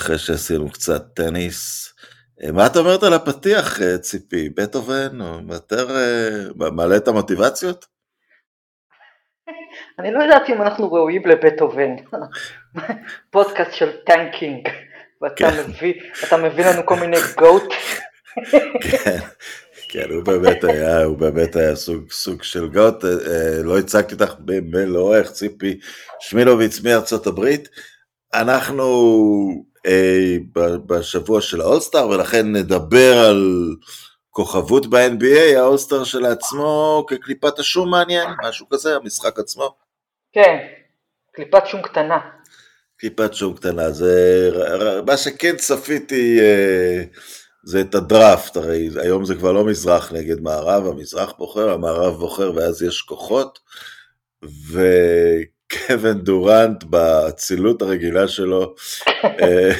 אחרי שעשינו קצת טניס. אה, מה את אומרת על הפתיח, אה, ציפי? בטהובן? או יותר מעלה את המוטיבציות? אני לא יודעת אם אנחנו ראויים לבטהובן. פודקאסט של טנקינג, ואתה כן. מביא, מביא לנו כל מיני גוט. כן. כן, הוא באמת היה, הוא באמת היה סוג, סוג של אה, אה, לא הצגתי אותך במלוא איך ציפי שמילוביץ מארצות הברית. אנחנו אה, בשבוע של האולסטאר, ולכן נדבר על כוכבות ב-NBA, האולסטאר של עצמו כקליפת השום מעניין, משהו כזה, המשחק עצמו. כן, קליפת שום קטנה. קליפת שום קטנה, זה מה שכן צפיתי... אה, זה את הדראפט, הרי היום זה כבר לא מזרח נגד מערב, המזרח בוחר, המערב בוחר ואז יש כוחות, וקווין דורנט באצילות הרגילה שלו אה,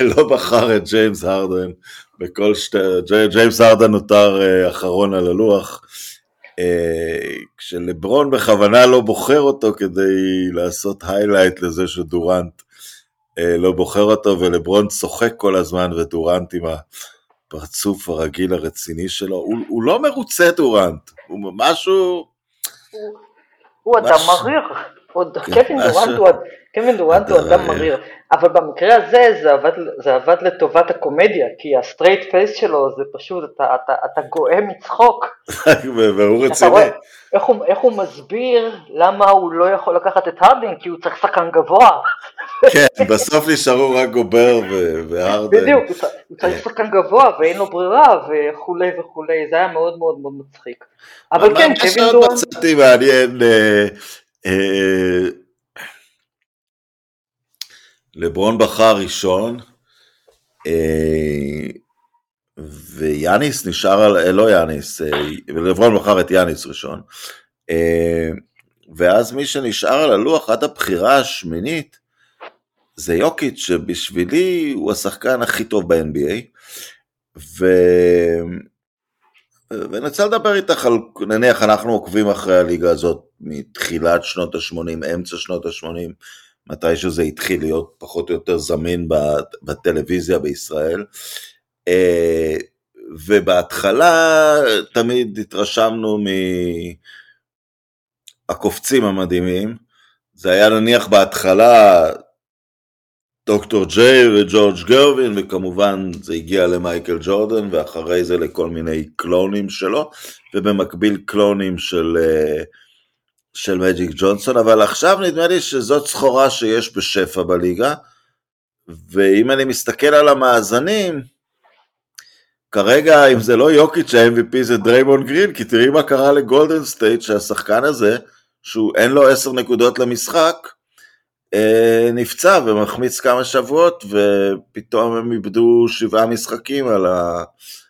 לא בחר את ג'יימס הרדן בכל שתי, ג'יימס הרדן נותר אה, אחרון על הלוח, אה, כשלברון בכוונה לא בוחר אותו כדי לעשות highlight לזה שדורנט לא בוחר אותו ולברון צוחק כל הזמן ודורנט עם הפרצוף הרגיל הרציני שלו, הוא, הוא לא מרוצה דורנט, הוא משהו... הוא אדם מריר, קווין דורנט הוא אדם מריר, אבל במקרה הזה זה עבד, זה עבד לטובת הקומדיה, כי ה straight face שלו זה פשוט, אתה, אתה, אתה גועה מצחוק. והוא רציני. איך הוא, איך הוא מסביר למה הוא לא יכול לקחת את הרדן, כי הוא צריך שחקן גבוה. כן, בסוף נשארו רק גובר והרדן. בדיוק, הוא צריך כן. שחקן גבוה ואין לו ברירה וכולי וכולי, זה היה מאוד מאוד מאוד מצחיק. אבל כן, קווין דורנט... מה שעוד מעניין, אה, לברון בחר ראשון, אה, ויאניס נשאר על, אה, לא יאניס, אה, לברון בחר את יאניס ראשון, ואז מי שנשאר על הלוח עד הבחירה השמינית, זה יוקיץ' שבשבילי הוא השחקן הכי טוב ב-NBA, ו... ואני רוצה לדבר איתך על, נניח אנחנו עוקבים אחרי הליגה הזאת מתחילת שנות ה-80, אמצע שנות ה-80, מתי שזה התחיל להיות פחות או יותר זמין בטלוויזיה בישראל. אה, ובהתחלה תמיד התרשמנו מהקופצים המדהימים. זה היה נניח בהתחלה דוקטור ג'יי וג'ורג' גרווין, וכמובן זה הגיע למייקל ג'ורדן, ואחרי זה לכל מיני קלונים שלו, ובמקביל קלונים של... Uh, של מג'יק ג'ונסון, אבל עכשיו נדמה לי שזאת סחורה שיש בשפע בליגה, ואם אני מסתכל על המאזנים, כרגע אם זה לא יוקיץ' ה-MVP זה דריימון גרין, כי תראי מה קרה לגולדן סטייט, שהשחקן הזה, שהוא אין לו עשר נקודות למשחק, אה, נפצע ומחמיץ כמה שבועות, ופתאום הם איבדו שבעה משחקים על, ה,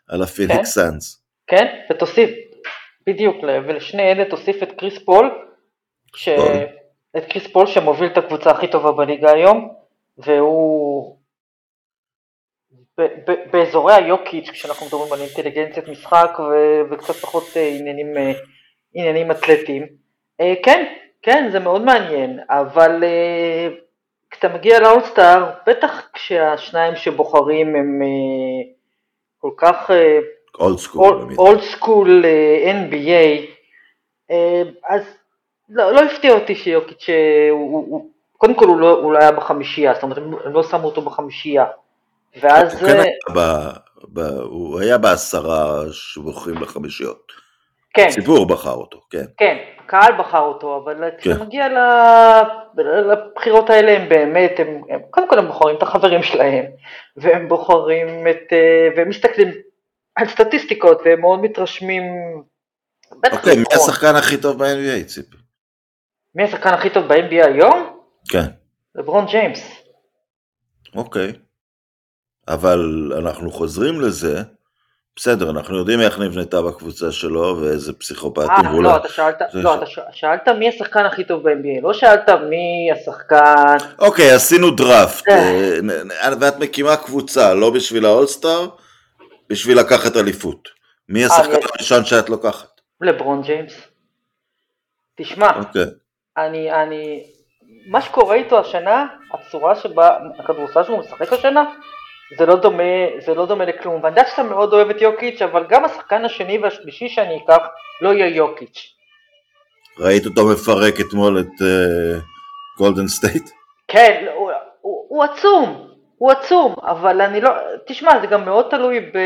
על הפיניקס כן? סאנס. כן, ותוסיף, בדיוק, ולשני אלה תוסיף את קריס פול, ש... את קריס פול שמוביל את הקבוצה הכי טובה בליגה היום, והוא ב- ב- באזורי יוקיץ', כשאנחנו מדברים על אינטליגנציית משחק ו- וקצת פחות אה, עניינים, אה, עניינים אתלטיים. אה, כן, כן, זה מאוד מעניין, אבל כשאתה מגיע לאולסטאר, בטח כשהשניים שבוחרים הם כל כך old school, old school NBA, אז לא, לא הפתיע אותי שיוקיץ', הוא, הוא, קודם כל הוא לא, הוא לא היה בחמישייה, זאת אומרת הם לא שמו אותו בחמישייה. ואז... הוא, כן ב, ב, הוא היה בעשרה שבוחרים לחמישיות. כן. הציבור בחר אותו, כן. כן, הקהל בחר אותו, אבל כן. כשאתה מגיע לבחירות האלה הם באמת, הם, הם, קודם כל הם בוחרים את החברים שלהם, והם בוחרים את, אה, והם מסתכלים על סטטיסטיקות, והם מאוד מתרשמים. אוקיי, מי השחקן הכי טוב ב-NBA, ציפי? מי השחקן הכי טוב ב-NBA היום? כן. לברון ג'יימס. אוקיי. אבל אנחנו חוזרים לזה, בסדר, אנחנו יודעים איך נבנתה בקבוצה שלו ואיזה פסיכופטים הוא לא. אתה שאלת, לא, אתה שאלת מי השחקן הכי טוב ב-NBA, לא שאלת מי השחקן... אוקיי, עשינו דראפט, אה. אה, ואת מקימה קבוצה, לא בשביל האולסטאר, בשביל לקחת אליפות. מי השחקן הראשון שאת לוקחת? לברון ג'יימס. תשמע, אוקיי. Okay. אני, אני, מה שקורה איתו השנה, הצורה שבה, הכדורסל שהוא משחק השנה, זה לא דומה, זה לא דומה לכלום. ואני יודעת שאתה מאוד אוהב את יוקיץ', אבל גם השחקן השני והשלישי שאני אקח לא יהיה יוקיץ'. ראית אותו מפרק אתמול את גולדן uh, סטייט? כן, הוא, הוא, הוא עצום, הוא עצום, אבל אני לא, תשמע, זה גם מאוד תלוי ב...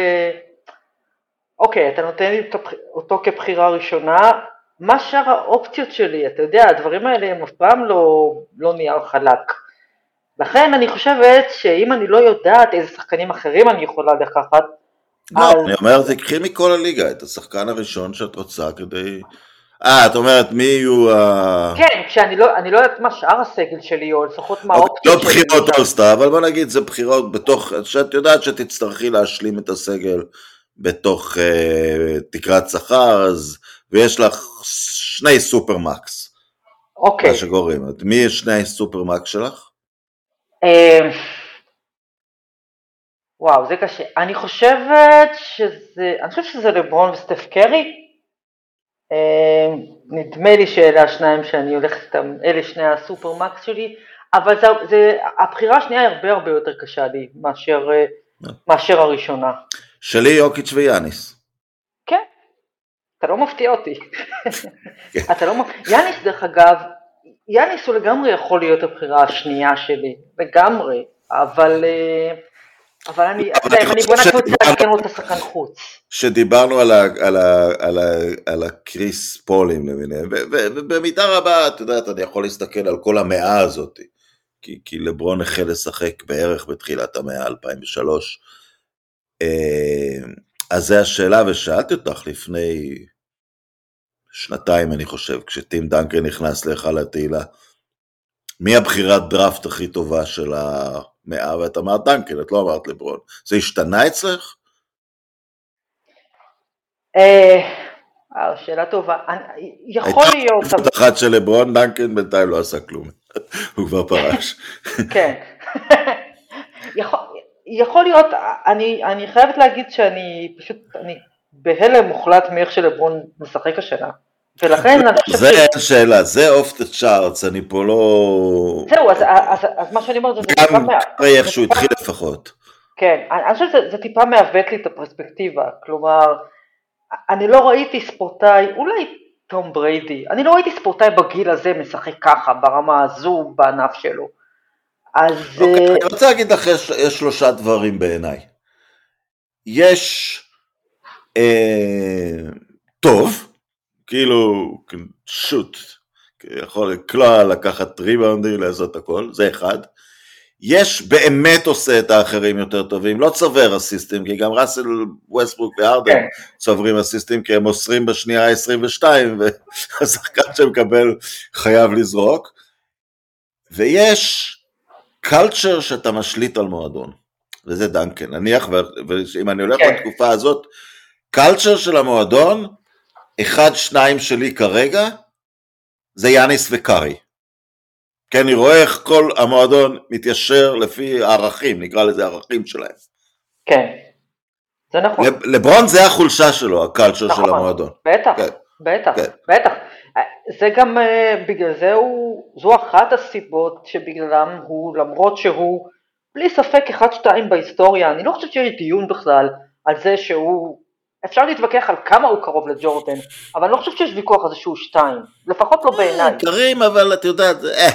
אוקיי, אתה נותן לי אותו כבחירה ראשונה, מה שאר האופציות שלי, אתה יודע, הדברים האלה הם אף פעם לא, לא נייר חלק. לכן אני חושבת שאם אני לא יודעת איזה שחקנים אחרים אני יכולה לקחת, לא, אז... אני אומר, תקחי מכל הליגה את השחקן הראשון שאת רוצה כדי... אה, את אומרת מי יהיו ה... כן, כשאני לא, אני לא יודעת מה שאר הסגל שלי, או לפחות מה אוקיי, האופציות שלי. לא בחירות אולסטאר, אבל בוא נגיד זה בחירות בתוך, שאת יודעת שתצטרכי להשלים את הסגל בתוך אה, תקרת שכר, אז, ויש לך שני סופרמקס. אוקיי. מה שקוראים, מי שני סופרמקס שלך? אה, וואו, זה קשה. אני חושבת שזה, אני חושבת שזה לברון וסטף קרי. אה, נדמה לי שאלה השניים שאני הולכת איתם, אלה שני הסופרמקס שלי, אבל זה, זה, הבחירה השנייה היא הרבה הרבה יותר קשה לי מאשר, אה, מאשר הראשונה. שלי יוקיץ' ויאניס. אתה לא מפתיע אותי. אתה לא מפתיע, יאניס דרך אגב, יאניס הוא לגמרי יכול להיות הבחירה השנייה שלי, לגמרי, אבל... אה, אבל אני, יודע, אם אני בונה קבוצה, אני כן רוצה שחקן חוץ. שדיברנו על הקריס פולים למיניהם, ובמידה רבה, את יודעת, אני יכול להסתכל על כל המאה הזאת, כי, כי לברון החל לשחק בערך בתחילת המאה 2003. אז זו השאלה, ושאלתי אותך לפני שנתיים, אני חושב, כשטים דנקר נכנס להיכל התהילה, מי הבחירת דראפט הכי טובה של המאה? ואת אמרת דנקר, את לא אמרת לברון. זה השתנה אצלך? אה, שאלה טובה. יכול להיות... הייתה אחת של לברון, דנקן בינתיים לא עשה כלום. הוא כבר פרש. כן. יכול להיות, אני חייבת להגיד שאני פשוט, אני בהלם מוחלט מאיך שלברון משחק השנה. ולכן אני חושבת... זה אין שאלה, זה off the charts, אני פה לא... זהו, אז, אז, אז מה שאני אומרת זה. גם אחרי איך שהוא התחיל לפחות. כן, אני חושבת שזה טיפה מעוות לי את הפרספקטיבה, כלומר, אני לא ראיתי ספורטאי, אולי תום בריידי, אני לא ראיתי ספורטאי בגיל הזה משחק ככה, ברמה הזו, בענף שלו. אז... אוקיי, אני רוצה להגיד לך, יש, יש שלושה דברים בעיניי. יש אה, טוב, כאילו, שוט, יכול לקלוע, לקחת ריבאונדים, לעשות הכל, זה אחד. יש באמת עושה את האחרים יותר טובים, לא צובר אסיסטים, כי גם ראסל ווסטברוק והרדן כן. צוברים אסיסטים, כי הם מוסרים בשנייה ה-22, והשחקן שמקבל חייב לזרוק. ויש קלצ'ר שאתה משליט על מועדון, וזה דנקן. נניח, ואם אני הולך כן. לתקופה הזאת, קלצ'ר של המועדון אחד, שניים שלי כרגע, זה יאניס וקארי. כי אני רואה איך כל המועדון מתיישר לפי הערכים, נקרא לזה ערכים שלהם. כן, זה נכון. לברון זה החולשה שלו, הקלצ'ר נכון, של המועדון. בטח, כן. בטח, כן. בטח. זה גם, אה, בגלל זה הוא, זו אחת הסיבות שבגללם הוא, למרות שהוא בלי ספק אחד שתיים בהיסטוריה, אני לא חושבת שיש דיון בכלל על זה שהוא אפשר להתווכח על כמה הוא קרוב לג'ורדן, אבל אני לא חושב שיש ויכוח על זה שהוא שתיים, לפחות לא בעיניי. קרים, אבל את יודעת, אה.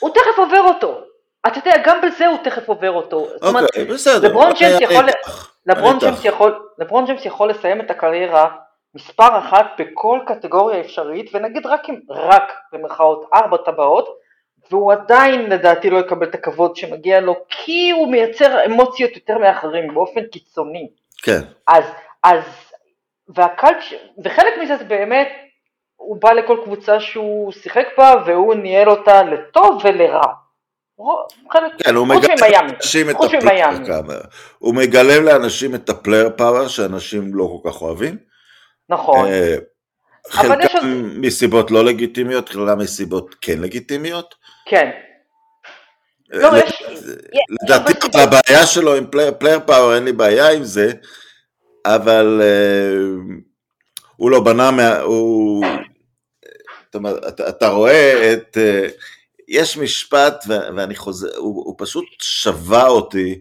הוא תכף עובר אותו. אתה יודע, גם בזה הוא תכף עובר אותו. אוקיי, בסדר. ג'יימס יכול, לברון ג'יימס יכול לסיים את הקריירה מספר אחת בכל קטגוריה אפשרית, ונגיד רק עם, רק במרכאות, ארבע טבעות, והוא עדיין לדעתי לא יקבל את הכבוד שמגיע לו, כי הוא מייצר אמוציות יותר מאחרים באופן קיצוני. כן. אז אז, והקלט, וחלק מזה זה באמת, הוא בא לכל קבוצה שהוא שיחק בה והוא ניהל אותה לטוב ולרע. כן, הוא מגלם לאנשים את הפלייר הוא מגלם לאנשים את ה player power שאנשים לא כל כך אוהבים. נכון. אה, חלקם מסיבות לא לגיטימיות, חלקם מסיבות כן לגיטימיות. כן. אה, לא, לדעתי הבעיה שלו עם player power, אין לי בעיה עם זה, אבל uh, הוא לא בנה, מה, הוא, אתה, אתה רואה את, אה, יש משפט, ואני חוזר, הוא, הוא פשוט שבה אותי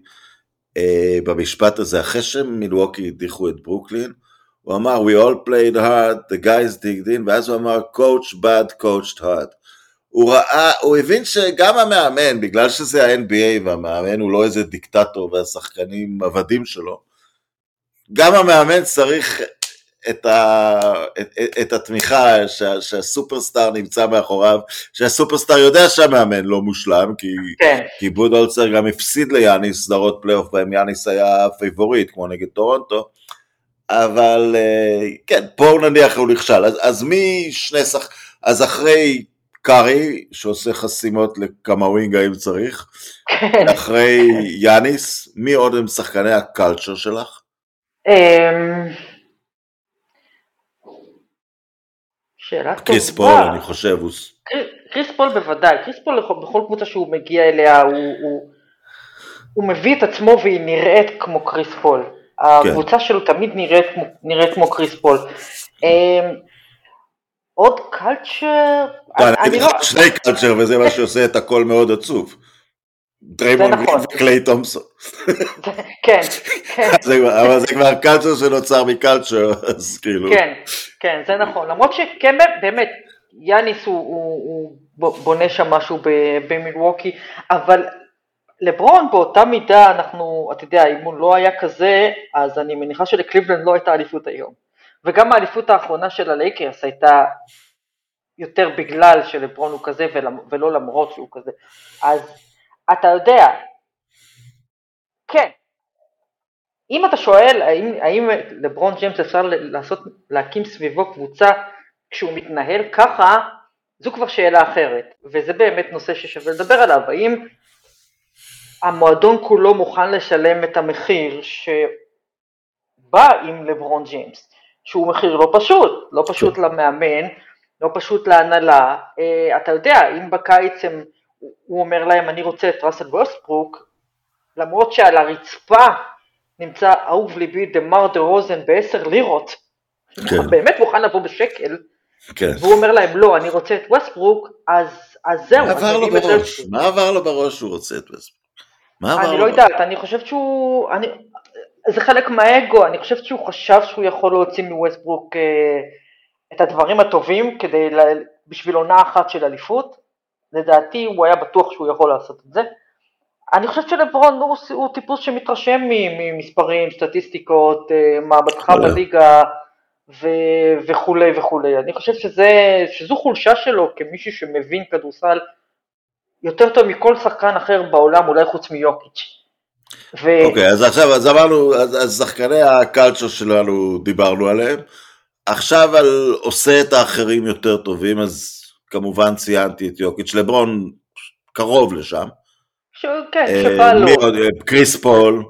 uh, במשפט הזה, אחרי שמילווקי הדיחו את ברוקלין, הוא אמר, we all played hard, the guys digged in, ואז הוא אמר, coach bad, coached hard. הוא ראה, הוא הבין שגם המאמן, בגלל שזה ה-NBA והמאמן הוא לא איזה דיקטטור והשחקנים עבדים שלו, גם המאמן צריך את, ה, את, את התמיכה שה, שהסופרסטאר נמצא מאחוריו, שהסופרסטאר יודע שהמאמן לא מושלם, כי, כן. כי בודולצר גם הפסיד ליאניס סדרות פלייאוף בהם יאניס היה favorite, כמו נגד טורונטו, אבל אה, כן, פה נניח הוא נכשל, אז, אז מי שני שחק... אז אחרי קארי, שעושה חסימות לקבוע ווינגה אם צריך, כן. אחרי יאניס, מי עוד הם שחקני ה culture שלך? אמ, שאלה טובה. קריס פול, אני חושב. הוא... קריס פול בוודאי, קריס פול בכל קבוצה שהוא מגיע אליה, הוא, הוא, הוא מביא את עצמו והיא נראית כמו קריס פול. כן. הקבוצה שלו תמיד נראית, נראית כמו קריס פול. אמ, עוד culture? אני לא... שני culture וזה מה שעושה את הכל מאוד עצוב. דריימון גרין נכון. וקליי תומסון. כן, כן. אבל זה כבר culture שנוצר מ culture, אז כאילו. כן, כן, זה נכון. למרות שכן, באמת, יאניס הוא בונה שם משהו במילווקי, אבל לברון באותה מידה אנחנו, אתה יודע, אם הוא לא היה כזה, אז אני מניחה שלקליבלנד לא הייתה אליפות היום. וגם האליפות האחרונה של הלייקרס הייתה יותר בגלל שלברון הוא כזה ולא למרות שהוא כזה. אז אתה יודע, כן, אם אתה שואל האם, האם לברון ג'יימס אפשר לעשות, להקים סביבו קבוצה כשהוא מתנהל ככה, זו כבר שאלה אחרת, וזה באמת נושא ששווה לדבר עליו, האם המועדון כולו מוכן לשלם את המחיר שבא עם לברון ג'יימס, שהוא מחיר לא פשוט, לא פשוט כן. למאמן, לא פשוט להנהלה, אה, אתה יודע, אם בקיץ הם הוא אומר להם אני רוצה את ראסל ווסטברוק, למרות שעל הרצפה נמצא אהוב ליבי דמאר דרוזן בעשר לירות, כן. באמת מוכן לבוא בשקל, כן. והוא אומר להם לא, אני רוצה את ווסטברוק, אז, אז זהו. מה עבר לו בראש? מה עבר לו בראש שהוא רוצה את ווסטברוק? אני לא יודעת, אני חושבת שהוא, אני, זה חלק מהאגו, אני חושבת שהוא חשב שהוא יכול להוציא מווסטברוק אה, את הדברים הטובים כדי, בשביל עונה אחת של אליפות, לדעתי הוא היה בטוח שהוא יכול לעשות את זה. אני חושבת שלברון הוא, הוא טיפוס שמתרשם ממספרים, סטטיסטיקות, אה, מעמדך בליגה ו, וכולי וכולי. אני חושב שזה, שזו חולשה שלו כמישהו שמבין כדורסל יותר טוב מכל שחקן אחר בעולם, אולי חוץ מיוקיץ'. ו... אוקיי, okay, אז עכשיו, אז אמרנו, אז, אז שחקני ה culture שלנו דיברנו עליהם. עכשיו על עושה את האחרים יותר טובים, אז כמובן ציינתי את יוקיץ', לברון קרוב לשם. כן, אה, שבא לו. קריס פול.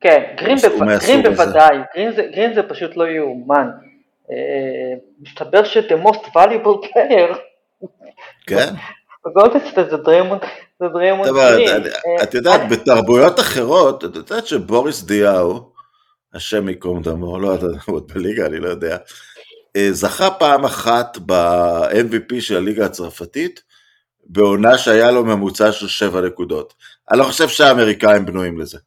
כן, גרין, בפ... גרין בוודאי, גרין זה, גרין זה פשוט לא יאומן. אה, מסתבר ש-the most valuable player. כן. בגולדן סטייט זה דריימונד, גרין. את יודעת, בתרבויות אחרות, את יודעת שבוריס דיאו, השם ייקום דמו, לא יודעת, הוא עוד בליגה, אני לא יודע, אה, זכה פעם אחת ב-MVP של הליגה הצרפתית, בעונה שהיה לו ממוצע של שבע נקודות. אני לא חושב שהאמריקאים בנויים לזה.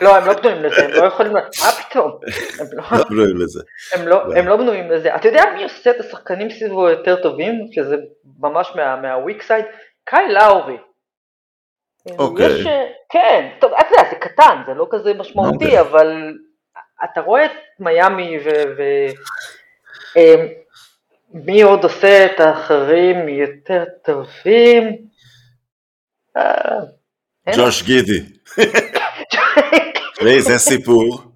לא, הם לא בנויים לזה, הם לא יכולים, מה פתאום? הם לא בנויים לזה. לא- הם לא בנויים לזה. אתה יודע מי עושה את השחקנים סביבו יותר טובים, שזה ממש מהוויק סייד? קאי לאורי. אוקיי. אה, כן, טוב, אתה יודע, זה קטן, זה לא כזה משמעותי, אוקיי. אבל אתה רואה את מיאמי אמ, מי עוד עושה את האחרים יותר טובים? אה, ג'וש גידי. זה סיפור.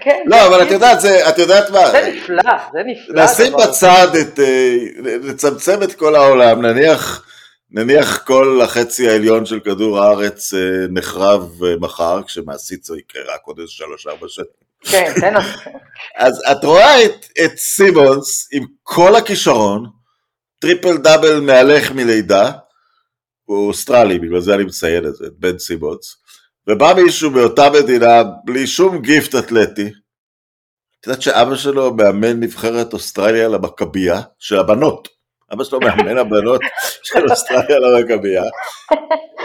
כן, לא, אבל את יודעת, את יודעת מה? זה נפלא, זה נפלא. נשים בצד את, אה, לצמצם את כל העולם, נניח, נניח כל החצי העליון של כדור הארץ אה, נחרב מחר, כשמעשית זה יקרה רק עוד איזה שלוש-ארבע שנים. כן, תן אז את רואה את, את סימונס עם כל הכישרון, טריפל דאבל מהלך מלידה, הוא אוסטרלי, בגלל זה אני מציין את זה, את בן סימונס, ובא מישהו מאותה מדינה בלי שום גיפט אתלטי, את יודעת שאבא שלו מאמן נבחרת אוסטרליה למכבייה של הבנות. אבא שלו מאמן הבנות של אוסטרליה למכבייה.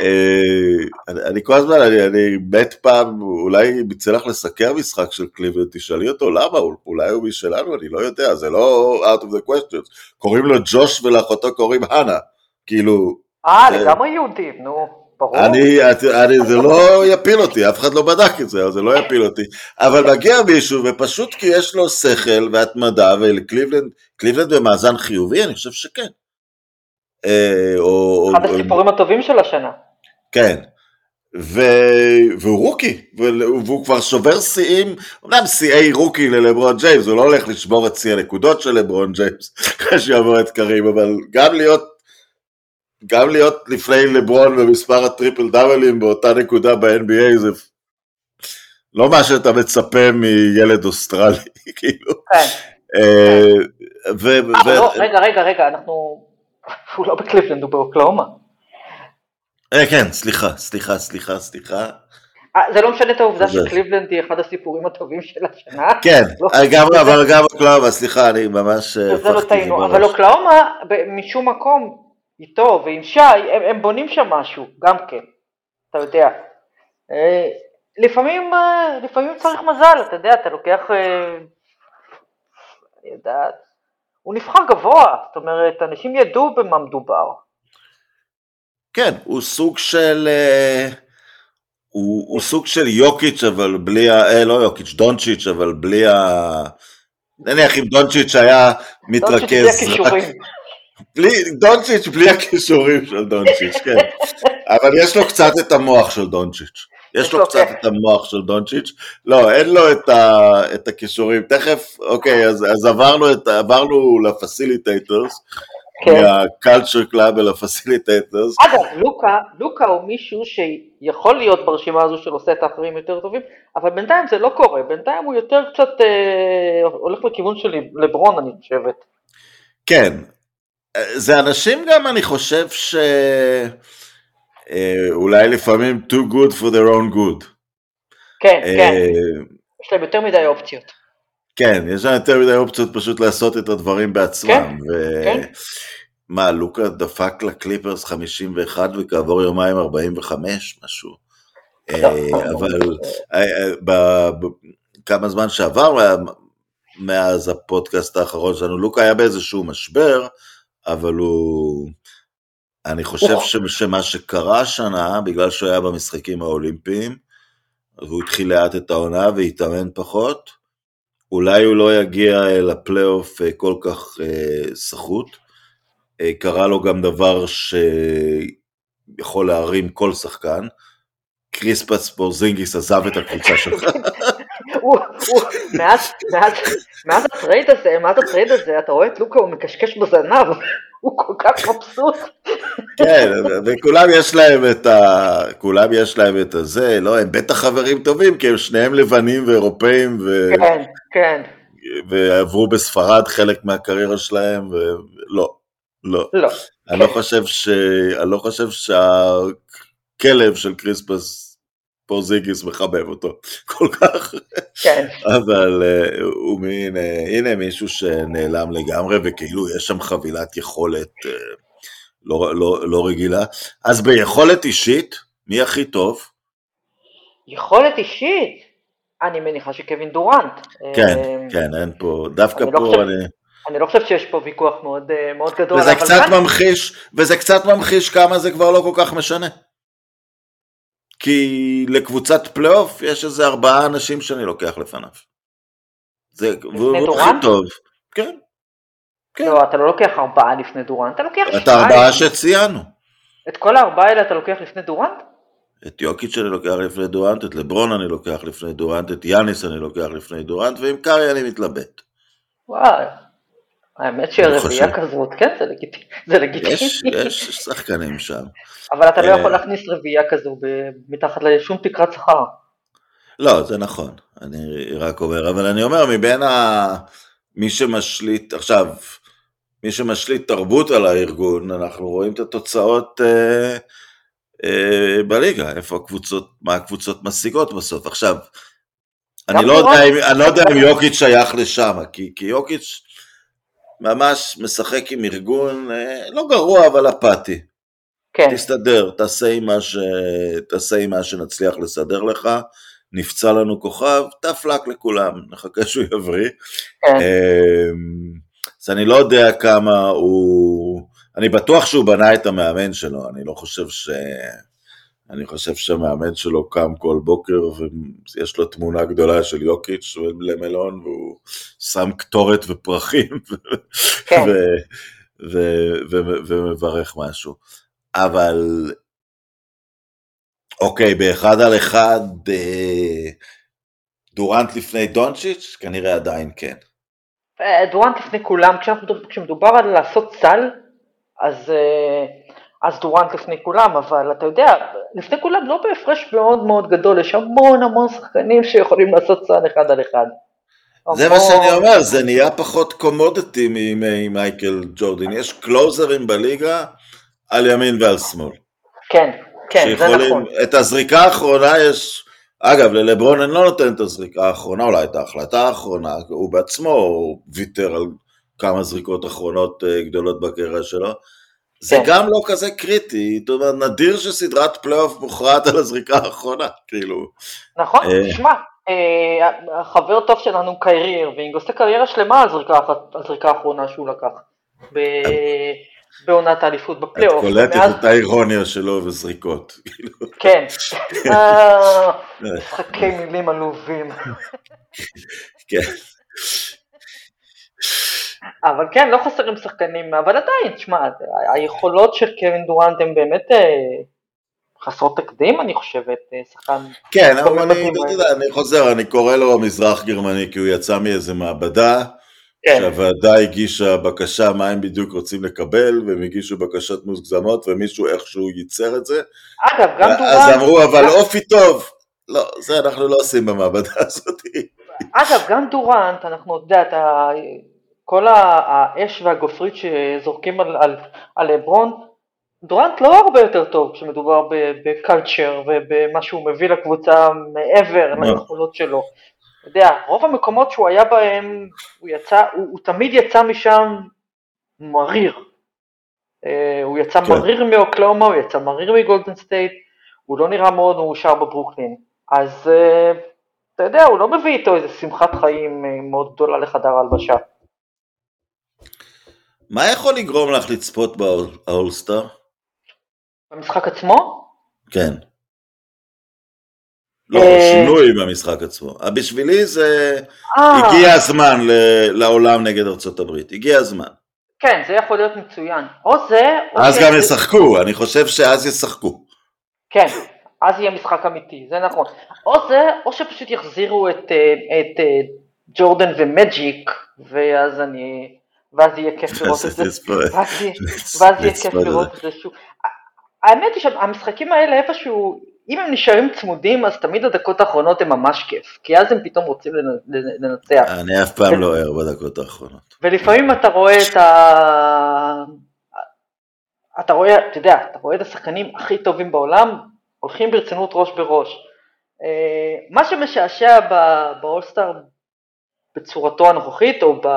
אה, אני כל הזמן, אני מת פעם, אולי יצא לך לסקר משחק של קליבלנד, תשאלי אותו למה, אולי הוא משלנו, אני לא יודע, זה לא out of the questions. קוראים לו ג'וש ולאחותו קוראים הנה, כאילו... אה, לגמרי יהודים, נו. ברור. אני, אני, זה לא יפיל אותי, אף אחד לא בדק את זה, זה לא יפיל אותי. אבל מגיע מישהו, ופשוט כי יש לו שכל והתמדה, ולקליבלנד, קליבלנד במאזן חיובי, אני חושב שכן. אה, או, אחד או, הסיפורים או... הטובים של השנה. כן. ו... והוא רוקי, והוא כבר שובר שיאים, אומנם שיאי רוקי ללברון ג'יימס, הוא לא הולך לשבור את שיא הנקודות של לברון ג'יימס, אחרי שיעבור את קרים, אבל גם להיות גם להיות לפני לברון במספר הטריפל דאבלים באותה נקודה ב-NBA זה לא מה שאתה מצפה מילד אוסטרלי, כאילו. כן. אה, לא, רגע, רגע, רגע, אנחנו... הוא לא בקליבלנד, הוא באוקלהומה. אה, כן, סליחה, סליחה, סליחה, סליחה. אה, זה לא משנה את העובדה שקליבלנד היא אחד הסיפורים הטובים של השנה. כן, לא אבל גם אוקלהומה, סליחה, אני ממש זה אבל אוקלאומה, משום מקום, איתו ועם שי, הם, הם בונים שם משהו, גם כן, אתה יודע. אה, לפעמים, אה, לפעמים צריך מזל, אתה יודע, אתה לוקח, אה, אני יודעת, הוא נבחר גבוה, זאת אומרת, אנשים ידעו במה מדובר. כן, הוא סוג של... הוא, הוא סוג של יוקיץ' אבל בלי ה... אה, לא יוקיץ', דונצ'יץ' אבל בלי ה... נניח אם דונצ'יץ' היה מתרכז... דונצ'יץ' בלי הכישורים. בלי, דונצ'יץ' בלי הכישורים של דונצ'יץ', כן. אבל יש לו קצת את המוח של דונצ'יץ'. יש לו קצת את המוח של דונצ'יץ'. לא, אין לו את, ה, את הכישורים. תכף, אוקיי, אז, אז עברנו, את, עברנו ל facilitators. כן. מה culture club אל ה facilitators. אגב, לוקה, לוקה הוא מישהו שיכול להיות ברשימה הזו של עושה את האחרים יותר טובים, אבל בינתיים זה לא קורה, בינתיים הוא יותר קצת אה, הולך לכיוון של לברון אני חושבת. כן, זה אנשים גם, אני חושב שאולי לפעמים too good for their own good. כן, אה, כן, יש להם יותר מדי אופציות. כן, יש להם יותר מדי אופציות פשוט לעשות את הדברים בעצמם. כן, ו... כן. מה, לוקה דפק לקליפרס 51 וכעבור יומיים 45, משהו. אה, אבל אה, כמה זמן שעבר מאז הפודקאסט האחרון שלנו, לוקה היה באיזשהו משבר, אבל הוא... אני חושב ש... שמה שקרה השנה, בגלל שהוא היה במשחקים האולימפיים, והוא התחיל לאט את העונה והתאמן פחות, אולי הוא לא יגיע לפלייאוף אה, כל כך אה, סחוט. אה, קרה לו גם דבר שיכול להרים כל שחקן. קריסטפס פורזינגיס עזב את הקבוצה שלך. מאז הטרייד הזה, מאז הטרייד הזה, אתה רואה את לוקה, הוא מקשקש בזנב, הוא כל כך מבסוט. כן, וכולם יש להם את ה... כולם יש להם את הזה, לא, הם בטח חברים טובים, כי הם שניהם לבנים ואירופאים, ו... כן, כן. ועברו בספרד חלק מהקריירה שלהם, ולא, לא. לא. אני לא חושב ש... אני לא חושב שהכלב של קריספס פורזיגיס מחבב אותו כל כך, כן. אבל uh, הוא מין, uh, הנה מישהו שנעלם לגמרי וכאילו יש שם חבילת יכולת uh, לא, לא, לא רגילה. אז ביכולת אישית, מי הכי טוב? יכולת אישית? אני מניחה שקווין דורנט. כן, כן, אין פה, דווקא אני לא פה לא חושב... אני... אני לא חושב שיש פה ויכוח מאוד, מאוד גדול. וזה קצת כאן... ממחיש, וזה קצת ממחיש כמה זה כבר לא כל כך משנה. כי לקבוצת פלייאוף יש איזה ארבעה אנשים שאני לוקח לפניו. זה, הכי טוב. כן. כן. לא, אתה לא לוקח ארבעה לפני דורנט, אתה לוקח. את הארבעה שציינו. את כל הארבעה האלה אתה לוקח לפני דורנט? את יוקיץ' אני לוקח לפני דורנט, את לברון אני לוקח לפני דורנט, את יאניס אני לוקח לפני דורנט, ועם קארי אני מתלבט. וואי, האמת שרביעייה כזאת, כן, זה לגיטימי. יש, יש שחקנים שם. אבל אתה לא יכול אה, להכניס רביעייה כזו מתחת לשום תקרת שכר. לא, זה נכון, אני רק אומר, אבל אני אומר, מבין ה... מי שמשליט, עכשיו, מי שמשליט תרבות על הארגון, אנחנו רואים את התוצאות אה, אה, בליגה, איפה הקבוצות, מה הקבוצות משיגות בסוף. עכשיו, אני לא, יודע אני לא יודע אם יוקיץ' שייך לשם, כי, כי יוקיץ' ממש משחק עם ארגון אה, לא גרוע אבל אפאתי. כן. תסתדר, תעשה עם, מה ש... תעשה עם מה שנצליח לסדר לך, נפצע לנו כוכב, luck לכולם, נחכה שהוא יבריא. כן. אמ, אז אני לא יודע כמה הוא... אני בטוח שהוא בנה את המאמן שלו, אני לא חושב ש... אני חושב שהמאמן שלו קם כל בוקר ויש לו תמונה גדולה של יוקיץ' למלון והוא שם קטורת ופרחים כן. ומברך משהו. אבל אוקיי, באחד על אחד דורנט לפני דונצ'יץ'? כנראה עדיין כן. אה, דורנט לפני כולם, כשמדובר על לעשות סל, אז, אה, אז דורנט לפני כולם, אבל אתה יודע, לפני כולם לא בהפרש מאוד מאוד גדול, יש המון המון שחקנים שיכולים לעשות סל אחד על אחד. זה מה שאני אומר, זה נהיה פחות קומודיטי ממייקל ג'ורדין, יש קלוזרים בליגה על ימין ועל שמאל. כן, כן, זה נכון. את הזריקה האחרונה יש, אגב, ללברון אני לא נותן את הזריקה האחרונה, אולי את ההחלטה האחרונה, הוא בעצמו ויתר על כמה זריקות אחרונות אה, גדולות בקריירה שלו. זה. גם לא כזה קריטי, זאת אומרת, נדיר שסדרת פלייאוף מוכרעת על הזריקה האחרונה, כאילו. נכון, אה, תשמע, אה, החבר טוב שלנו קיירי ארווינג עושה קריירה שלמה על זריקה האחרונה שהוא לקח. בעונת האליפות בפלייאוף. את קולטת את האירוניה שלו וזריקות. כאילו. כן, אה, משחקי מילים עלובים. כן. אבל כן, לא חסרים שחקנים, אבל עדיין, תשמע, היכולות של קווין דורנט הן באמת אה, חסרות תקדים, אני חושבת, אה, שחקן... כן, אבל אני, אני חוזר, אני קורא לו מזרח גרמני, כי הוא יצא מאיזה מעבדה. כן. שהוועדה הגישה בקשה מה הם בדיוק רוצים לקבל, והם הגישו בקשות מוגזמות, ומישהו איכשהו ייצר את זה. אגב, גם דורן... אז אמרו, אבל אופי טוב. לא, זה אנחנו לא עושים במעבדה הזאת. אגב, גם דורנט, אנחנו יודע, אתה, כל האש והגופרית שזורקים על, על, על לברון, דורנט לא הרבה יותר טוב כשמדובר ב culture ובמה שהוא מביא לקבוצה מעבר לא. ליכולות שלו. אתה יודע, רוב המקומות שהוא היה בהם, הוא יצא, הוא, הוא תמיד יצא משם מריר. אה, הוא יצא כן. מריר מאוקלהומה, הוא יצא מריר מגולדן סטייט, הוא לא נראה מאוד מאושר בברוקלין. אז uh, אתה יודע, הוא לא מביא איתו איזה שמחת חיים uh, מאוד גדולה לחדר ההלבשה. מה יכול לגרום לך לצפות באולסטאר? במשחק עצמו? כן. לא, אה, שינוי במשחק עצמו. בשבילי זה, אה. הגיע הזמן לעולם נגד ארצות הברית, הגיע הזמן. כן, זה יכול להיות מצוין. או זה... אז גם ישחקו, אני חושב שאז ישחקו. כן, אז יהיה משחק אמיתי, זה נכון. או זה, או שפשוט יחזירו את, אה, את ג'ורדן ומג'יק, ואז אני... ואז יהיה כיף לראות את זה. ואז יהיה כיף לראות את זה שוב. האמת היא שהמשחקים האלה איפשהו אם הם נשארים צמודים, אז תמיד הדקות האחרונות הן ממש כיף, כי אז הם פתאום רוצים לנצח. אני אף פעם לא ער בדקות האחרונות. ולפעמים אתה רואה את ה... אתה רואה, אתה יודע, אתה רואה את השחקנים הכי טובים בעולם, הולכים ברצינות ראש בראש. אה, מה שמשעשע באולסטאר בצורתו הנוכחית, או ב...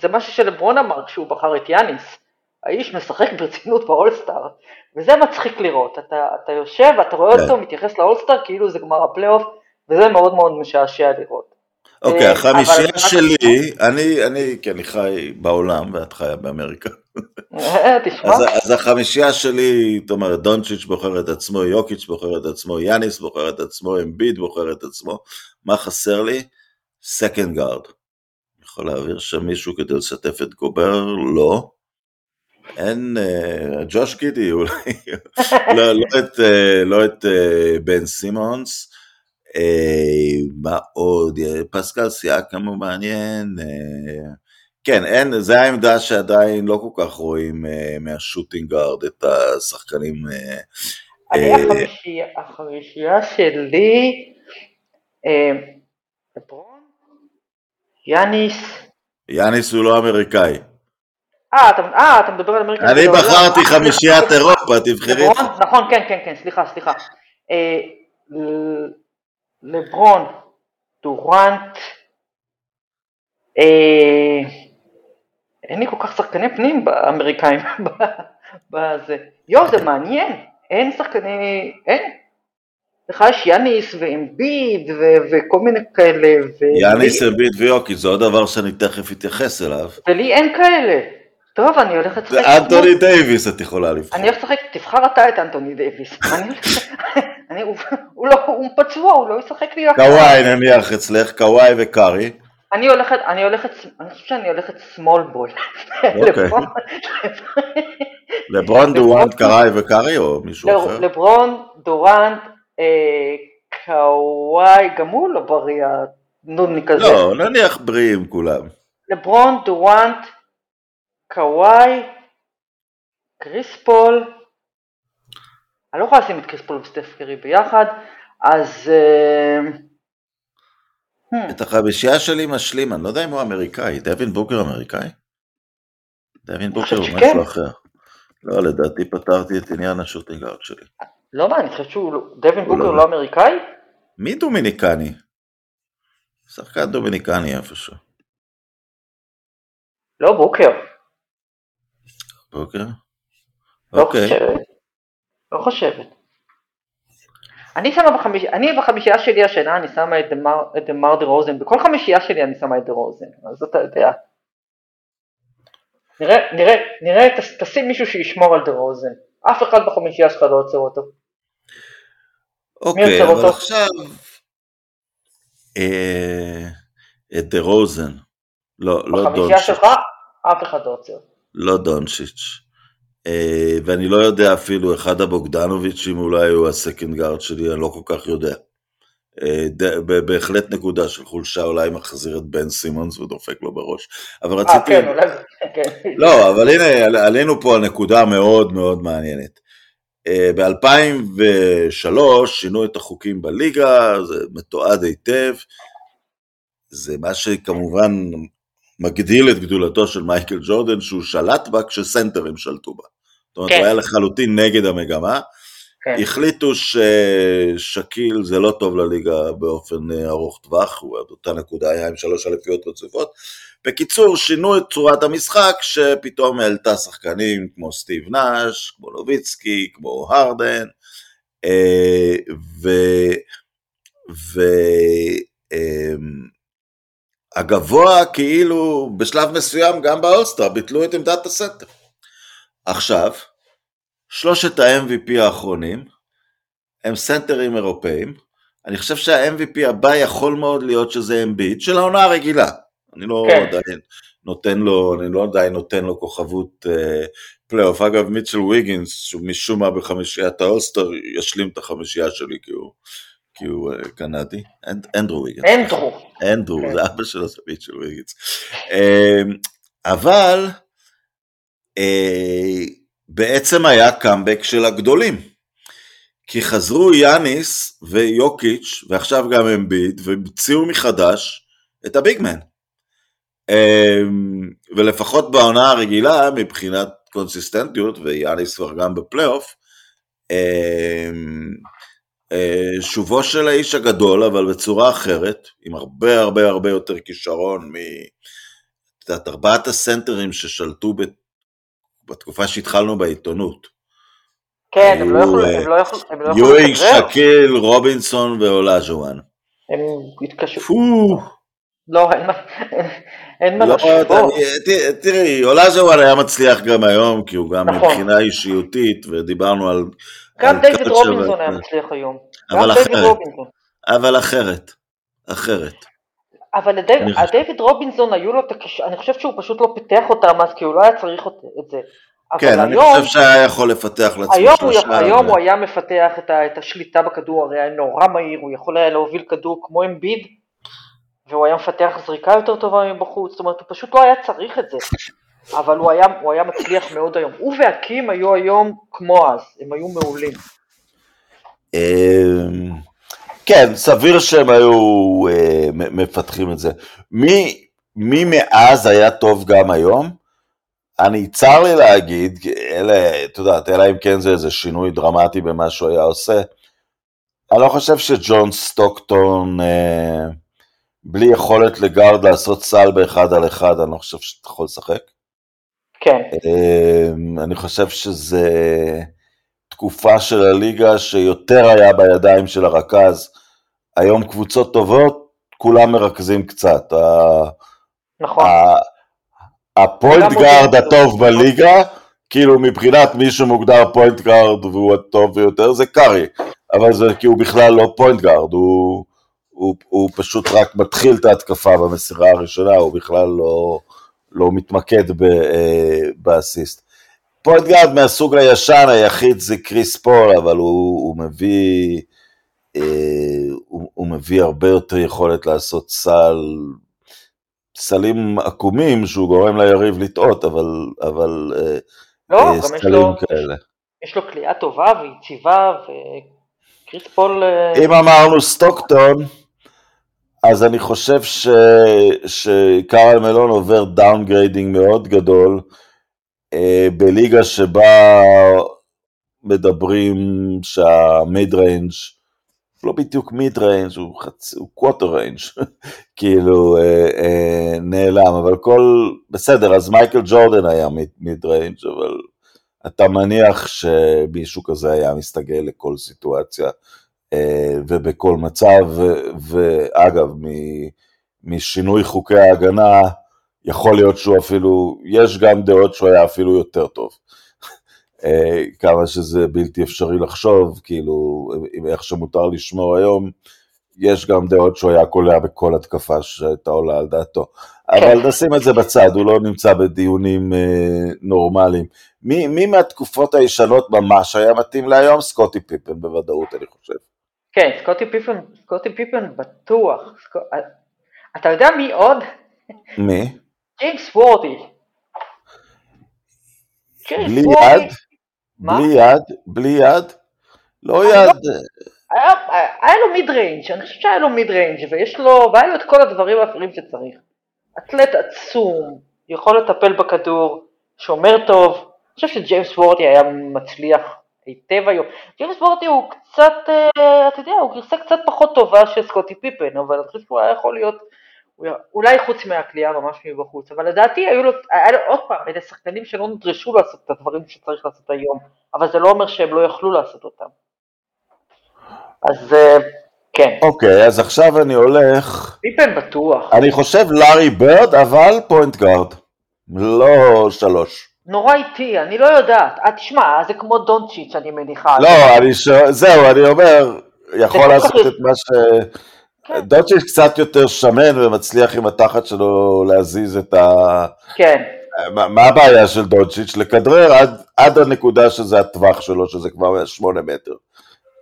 זה משהו שלברון אמר כשהוא בחר את יאניס. האיש משחק ברצינות באולסטאר, וזה מצחיק לראות, אתה, אתה יושב ואתה רואה אותו כן. מתייחס לאולסטאר כאילו זה גמר הפלייאוף, וזה מאוד מאוד משעשע לראות. אוקיי, אה, החמישייה שלי, אני, אני, כי אני חי בעולם ואת חיה באמריקה. אה, תשמע. אז, אז החמישייה שלי, זאת אומרת, דונצ'יץ' בוחר את עצמו, יוקיץ' בוחר את עצמו, יאניס בוחר את עצמו, אמביד בוחר את עצמו. מה חסר לי? second guard. יכול להעביר שם מישהו כדי לשתף את גובר? לא. אין, אה, ג'וש גידי אולי, לא, לא את, אה, לא את אה, בן סימונס, מה עוד, פסקל סיאקם הוא מעניין, כן, אין, זה העמדה שעדיין לא כל כך רואים מהשוטינג גארד את השחקנים. החמישייה שלי, לברון, יאניס. יאניס הוא לא אמריקאי. אה, אתה, אה, אתה מדבר על אמריקה. אני בחרתי חמישיית אירופה, תבחרי. נכון, כן, כן, כן, סליחה, סליחה. אה, לברון, דורנט, אה, אין לי כל כך שחקני פנים באמריקאים בזה. יואו, זה מעניין, אין שחקני, אין. לך יש יאניס ואמביד וכל מיני כאלה. יאניס, אמביד ויוקיץ', זה עוד דבר שאני תכף אתייחס אליו. ולי אין כאלה. טוב, אני הולכת לשחק... זה אנטוני דייוויס את יכולה לבחור. אני הולכת לשחק, תבחר אתה את אנטוני דייוויס. הוא לא, הוא פצוע, הוא לא ישחק לי... קוואי נניח אצלך, קוואי וקארי. אני הולכת, אני הולכת, אני חושבת שאני הולכת small ball. אוקיי. לברון, דורנט, קוואי וקארי או מישהו אחר? לברון, דורנט, קוואי, גם הוא לא בריא, נודני כזה. לא, נניח בריאים כולם. לברון, דורנט, קוואי, קריס פול, אני לא יכולה לשים את קריס פול וסטף קרי ביחד, אז... Uh, Hmm. את החמישייה שלי משלים, אני לא יודע אם הוא אמריקאי, דווין בוקר אמריקאי? דווין בוקר הוא משהו אחר. לא, לדעתי פתרתי את עניין ה shooting guard שלי. לא מה, אני חושבת שהוא, לא- דווין בוקר לא אמריקאי? מי דומיניקני? שחקן דומיניקני איפשהו. לא בוקר. בוקר? לא אוקיי. חושבת. לא חושבת. אני שמה בחמיש... אני בחמישייה שלי השנה אני שמה את דמר, את דמר דה רוזן, בכל חמישייה שלי אני שמה את דה רוזן, אז אתה יודע. נראה, נראה, נראה, תש, תשים מישהו שישמור על דה רוזן, אף אחד בחמישייה שלך לא עוצר אותו. אוקיי, אבל אותו? עכשיו, אה, את דה רוזן, לא, לא דונצ'יץ'. בחמישייה שלך אף אחד לא עוצר. לא דונצ'יץ'. אה, ואני לא יודע אפילו, אחד הבוגדנוביצ'ים אולי הוא ה second guard שלי, אני לא כל כך יודע. אה, בהחלט נקודה של חולשה, אולי מחזיר את בן סימונס ודופק לו בראש. אבל אה, רציתי... כן, אולי... כן. לא, אבל הנה, עלינו פה על נקודה מאוד מאוד מעניינת. ב-2003 שינו את החוקים בליגה, זה מתועד היטב. זה מה שכמובן מגדיל את גדולתו של מייקל ג'ורדן, שהוא שלט בה כשסנטרים שלטו בה. זאת אומרת, כן. הוא היה לחלוטין נגד המגמה. כן. החליטו ששקיל זה לא טוב לליגה באופן אה, ארוך טווח, הוא עד אותה נקודה היה עם שלוש אליפיות רצופות. בקיצור, שינו את צורת המשחק, שפתאום העלתה שחקנים כמו סטיב נאש, כמו נוביצקי, כמו הרדן, אה, ו... ו... אמ, הגבוה כאילו בשלב מסוים גם באולסטר ביטלו את עמדת הסנטר. עכשיו, שלושת ה-MVP האחרונים הם סנטרים אירופאים, אני חושב שה-MVP הבא יכול מאוד להיות שזה אמביד של העונה הרגילה, אני לא כן. עדיין נותן לו, אני לא עדיין נותן לו כוכבות אה, פלייאוף, אגב מיטשל ויגינס, שהוא משום מה בחמישיית האולסטר ישלים את החמישייה שלי כי הוא כי הוא uh, קנדי, אנד, אנדרו ויגנס. אנדרו. אנדרו, כן. זה אבא של הסבית של ויגנס. Uh, אבל uh, בעצם היה קאמבק של הגדולים. כי חזרו יאניס ויוקיץ' ועכשיו גם אמביד והמציאו מחדש את הביגמן. Um, ולפחות בעונה הרגילה מבחינת קונסיסטנטיות ויאניס כבר גם בפלייאוף um, אה, שובו של האיש הגדול, אבל בצורה אחרת, עם הרבה הרבה הרבה יותר כישרון מ... את יודעת, ארבעת הסנטרים ששלטו ב... בתקופה שהתחלנו בעיתונות. כן, הם לא יכלו, הם לא יכלו, הם לא יכלו יואי, שקיל, רובינסון ואולאז'ואן. הם התקשרו. לא, אין מה לא, לשוות. תראי, אולאז'ואן היה מצליח גם היום, כי הוא גם נכון. מבחינה אישיותית, ודיברנו על גם דיוויד רובינזון היה מצליח היום. אבל אחרת. אבל אחרת. אחרת. אבל לדיוויד רובינסון היו לו את הכיש... אני חושב שהוא פשוט לא פיתח אותם אז כי הוא לא היה צריך את זה. כן, אני חושב שהיה יכול לפתח לעצמו שלושה. היום הוא היה מפתח את השליטה בכדור, הרי היה נורא מהיר, הוא יכול היה להוביל כדור כמו אמביד, והוא היה מפתח זריקה יותר טובה מבחוץ, זאת אומרת, הוא פשוט לא היה צריך את זה. אבל הוא היה, הוא היה מצליח מאוד היום. הוא והקים היו היום כמו אז, הם היו מעולים. אמ, כן, סביר שהם היו אה, מפתחים את זה. מי, מי מאז היה טוב גם היום? אני, צר לי להגיד, אלה, את יודעת, אלא אם כן זה איזה שינוי דרמטי במה שהוא היה עושה. אני לא חושב שג'ון סטוקטון אה, בלי יכולת לגארד לעשות סל באחד על אחד, אני לא חושב שאתה יכול לשחק. כן. אמ, אני חושב שזה תקופה של הליגה שיותר היה בידיים של הרכז. היום קבוצות טובות, כולם מרכזים קצת. נכון. ה point guard הטוב בליגה, כאילו מבחינת מי שמוגדר point guard והוא הטוב ביותר זה קארי, אבל זה כי הוא בכלל לא point guard, הוא, הוא, הוא פשוט רק מתחיל את ההתקפה במסירה הראשונה, הוא בכלל לא, לא מתמקד ב, אה, באסיסט. point guard מהסוג הישן היחיד זה קריס פול, אבל הוא, הוא מביא... אה, הוא, הוא מביא הרבה יותר יכולת לעשות סל סלים עקומים שהוא גורם ליריב לטעות, אבל, אבל אה, לא, אה, יש לו, כאלה. יש לו קליעה טובה ויציבה, וקריס פול... אה, אם אמרנו סטוקטון, אז אני חושב ש... שקארל מלון עובר downgrading מאוד גדול אה, בליגה שבה מדברים שה mid range לא בדיוק mid range, הוא, חצ... הוא quarter range, כאילו אה, אה, נעלם, אבל כל, בסדר, אז מייקל ג'ורדן היה mid range, אבל אתה מניח שמישהו כזה היה מסתגל לכל סיטואציה ובכל מצב, ואגב, משינוי חוקי ההגנה, יכול להיות שהוא אפילו, יש גם דעות שהוא היה אפילו יותר טוב. אה, כמה שזה בלתי אפשרי לחשוב, כאילו, איך שמותר לשמור היום, יש גם דעות שהוא היה קולע בכל התקפה שהייתה עולה על דעתו. אבל כן. נשים את זה בצד, הוא לא נמצא בדיונים אה, נורמליים. מי, מי מהתקופות הישנות ממש היה מתאים להיום? סקוטי פיפן בוודאות, אני חושב. כן, סקוטי פיפן, סקוטי פיפן בטוח. סק... אה, אתה יודע מי עוד? מי? ג'יימס וורת'י. בלי יד? בלי יד? בלי יד? לא יד. לא- היה, היה לו mid range, אני חושב שהיה לו mid range ויש לו, והיה לו את כל הדברים האחרים שצריך. אתלט עצום, יכול לטפל בכדור, שומר טוב, אני חושב שג'יימס וורת'י היה מצליח היטב היום. ג'יימס וורת'י הוא קצת, אה, אתה יודע, הוא גרסה קצת פחות טובה של סקוטי פיפן, אבל אני חושב שהוא היה יכול להיות אולי חוץ מהקליעה ממש מבחוץ, אבל לדעתי היו לו, היה לו עוד פעם, אלה שחקנים שלא נדרשו לעשות את הדברים שצריך לעשות היום, אבל זה לא אומר שהם לא יכלו לעשות אותם. אז אה, כן. אוקיי, אז עכשיו אני הולך... פיפן בטוח. אני חושב לארי ברד, אבל point guard, לא שלוש. נורא איטי, אני לא יודעת. אה, תשמע, זה כמו דונצ'יץ', אני מניחה. לא, אני שואל, זהו, אני אומר, יכול לעשות את מה ש... כן. דוצ'יץ' קצת יותר שמן ומצליח עם התחת שלו להזיז את ה... כן. מה, מה הבעיה של דוצ'יץ'? לכדרר עד, עד הנקודה שזה הטווח שלו, שזה כבר שמונה מטר.